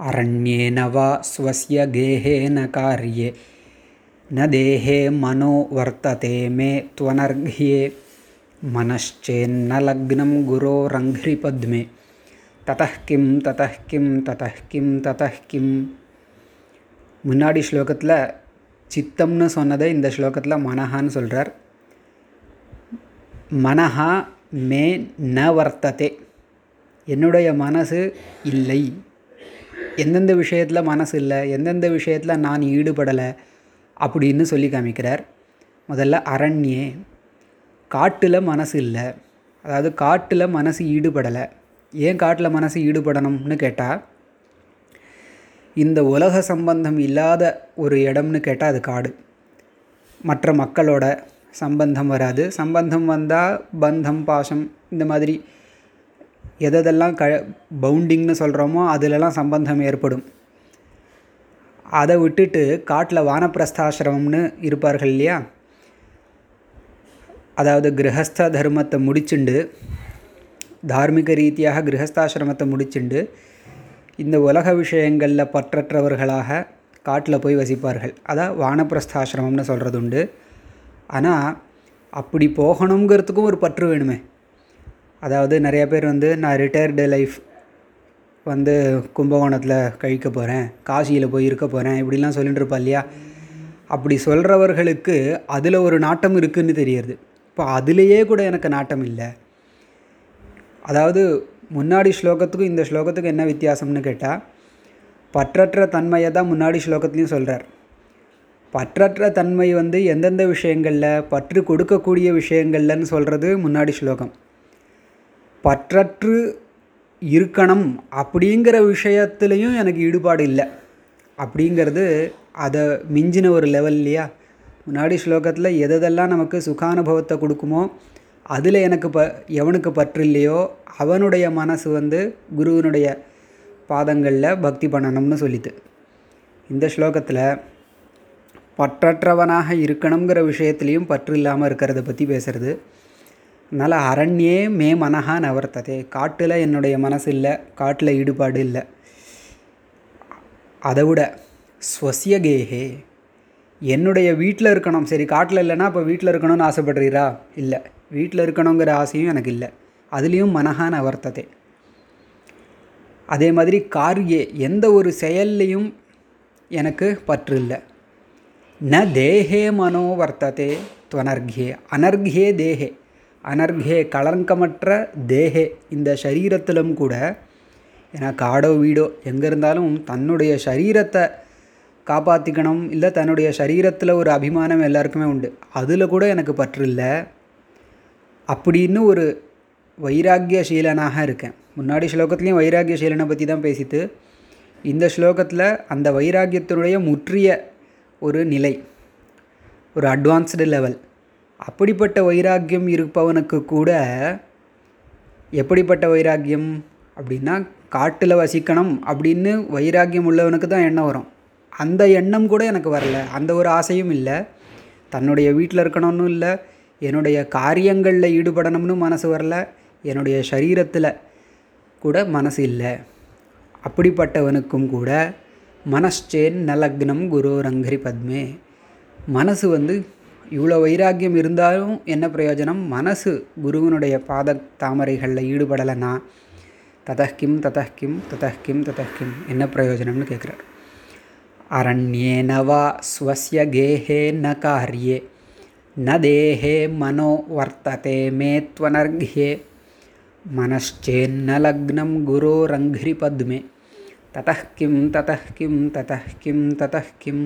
अरण्येन वा स्वस्य गेहेन कार्ये न देहे मनो वर्तते मे त्वनर्घ्ये मनश्चेन्न लग्नं गुरोरङ्घ्रिपद्मे ततः किं ततः किं ततः किं ततः கிம் முன்னாடி ஸ்லோகத்தில் சித்தம்னு சொன்னதை இந்த ஸ்லோகத்தில் மனஹான்னு சொல்கிறார் மனஹா மே ந வர்த்ததே என்னுடைய மனசு இல்லை எந்தெந்த விஷயத்தில் மனசு இல்லை எந்தெந்த விஷயத்தில் நான் ஈடுபடலை அப்படின்னு சொல்லி காமிக்கிறார். முதல்ல அரண்யே காட்டில் மனசு இல்லை. அதாவது காட்டில் மனசு ஈடுபடலை. ஏன் காட்டில் மனசு ஈடுபடணும்னு கேட்டால் இந்த உலக சம்பந்தம் இல்லாத ஒரு இடம்னு கேட்டால் அது காடு. மற்ற மக்களோட சம்பந்தம் வராது. சம்பந்தம் வந்தால் பந்தம் பாசம் இந்த மாதிரி எதெல்லாம் க பவுண்டிங்னு சொல்கிறோமோ அதிலெல்லாம் சம்பந்தம் ஏற்படும். அதை விட்டுட்டு காட்டில் வானப்பிரஸ்தாசிரமம்னு இருப்பார்கள் இல்லையா? அதாவது கிரகஸ்த தர்மத்தை முடிச்சுண்டு தார்மீக ரீதியாக கிரகஸ்தாசிரமத்தை முடிச்சுண்டு இந்த உலக விஷயங்களில் பற்றற்றவர்களாக காட்டில் போய் வசிப்பார்கள். அதான் வானப்பிரஸ்தாசிரமம்னு சொல்கிறது உண்டு ஆனால் அப்படி போகணுங்கிறதுக்கும் ஒரு பற்று வேணுமே. அதாவது நிறைய பேர் வந்து நான் ரிட்டையர்டு லைஃப் வந்து கும்பகோணத்தில் கழிக்க போகிறேன் காசியில் போய் இருக்க போகிறேன் இப்படிலாம் சொல்லிட்டு இருப்பா இல்லையா? அப்படி சொல்கிறவர்களுக்கு அதில் ஒரு நாட்டம் இருக்குதுன்னு தெரியுது இப்போ அதுலேயே கூட எனக்கு நாட்டம் இல்லை. அதாவது முன்னாடி ஸ்லோகத்துக்கும் இந்த ஸ்லோகத்துக்கும் என்ன வித்தியாசம்னு கேட்டால் பற்றற்ற தன்மையை தான் முன்னாடி ஸ்லோகத்துலேயும் சொல்கிறார் பற்றற்ற தன்மை வந்து எந்தெந்த விஷயங்களில் பற்று கொடுக்கக்கூடிய விஷயங்கள்லன்னு சொல்கிறது முன்னாடி ஸ்லோகம். பற்றற்று இருக்கணும் அப்படிங்கிற விஷயத்துலேயும் எனக்கு ஈடுபாடு இல்லை. அப்படிங்கிறது அதை மிஞ்சின ஒரு லெவல் இல்லையா? முன்னாடி ஸ்லோகத்தில் எதெல்லாம் நமக்கு சுகானுபவத்தை கொடுக்குமோ அதில் எனக்கு ப எவனுக்கு பற்று இல்லையோ அவனுடைய மனசு வந்து குருவினுடைய பாதங்களில் பக்தி பண்ணணும்னு சொல்லித்து இந்த ஸ்லோகத்தில் பற்றற்றவனாக இருக்கணுங்கிற விஷயத்துலேயும் பற்று இல்லாமல் இருக்கிறத பற்றி பேசுகிறது அதனால் அரண்யே மே மனஹா நவர்த்ததே. காட்டில் என்னுடைய மனசு இல்லை காட்டில் ஈடுபாடு இல்லை. அதை விட ஸ்வசிய கேஹே என்னுடைய வீட்டில் இருக்கணும். சரி காட்டில் இல்லைன்னா இப்போ வீட்டில் இருக்கணும்னு ஆசைப்படுறீரா? இல்லை. வீட்டில் இருக்கணுங்கிற ஆசையும் எனக்கு இல்லை. அதுலேயும் மனஹா நவர்த்ததே. அதே மாதிரி காரியே எந்த ஒரு செயல்லையும் எனக்கு பற்று இல்லை. ந தேஹே மனோ வர்த்ததே துவனர்கே அனர்கே தேஹே அனர்கே களங்கமற்ற தேஹே. இந்த சரீரத்திலும் கூட ஏன்னா காடோ வீடோ எங்கே இருந்தாலும் தன்னுடைய சரீரத்தை காப்பாற்றிக்கணும் இல்லை தன்னுடைய சரீரத்தில் ஒரு அபிமானம் எல்லாருக்குமே உண்டு. அதில் கூட எனக்கு பற்று இல்லை. அப்படின்னு ஒரு வைராக்கியசீலனாக இருக்கேன். முன்னாடி ஸ்லோகத்துலேயும் வைராக்கியசீலனை பற்றி தான் பேசிட்டு இந்த ஸ்லோகத்தில் அந்த வைராக்கியத்தினுடைய முற்றிய ஒரு நிலை ஒரு அட்வான்ஸ்டு லெவல் அப்படிப்பட்ட வைராக்கியம் இருப்பவனுக்கு கூட எப்படிப்பட்ட வைராக்கியம்? அப்படின்னா காட்டில் வசிக்கணும் அப்படின்னு வைராக்கியம் உள்ளவனுக்கு தான் எண்ணம் வரும். அந்த எண்ணம் கூட எனக்கு வரல. அந்த ஒரு ஆசையும் இல்லை. தன்னுடைய வீட்டில் இருக்கணும்னு இல்லை. என்னுடைய காரியங்களில் ஈடுபடணும்னு மனசு வரல. என்னுடைய சரீரத்தில் கூட மனசு இல்லை. அப்படிப்பட்டவனுக்கும் கூட மனశ్చేன் நலக்னம் குரு ரங்கரி பத்மே. மனசு வந்து இவ்வளோ வைராக்கியம் இருந்தாலும் என்ன பிரயோஜனம்? மனசு குருவினுடைய பாத தாமரைகளில் ஈடுபடலைன்னா ததஹ்கிம் ததஹ்கிம் ததஹ்கிம் ததஹ்கிம் என்ன பிரயோஜனம்னு கேட்குறார் அரண்யேனவா ஸ்வசிய கேஹே ந காரியே ந தேஹே மனோ வர்த்ததே மேத்வனர்ஹே மனச்சேன்ன லக்னம் குரோரங்கிரி பத்மே ததஹ்கிம் ததஹ்கிம் ததஹ்கிம் ததஹ்கிம்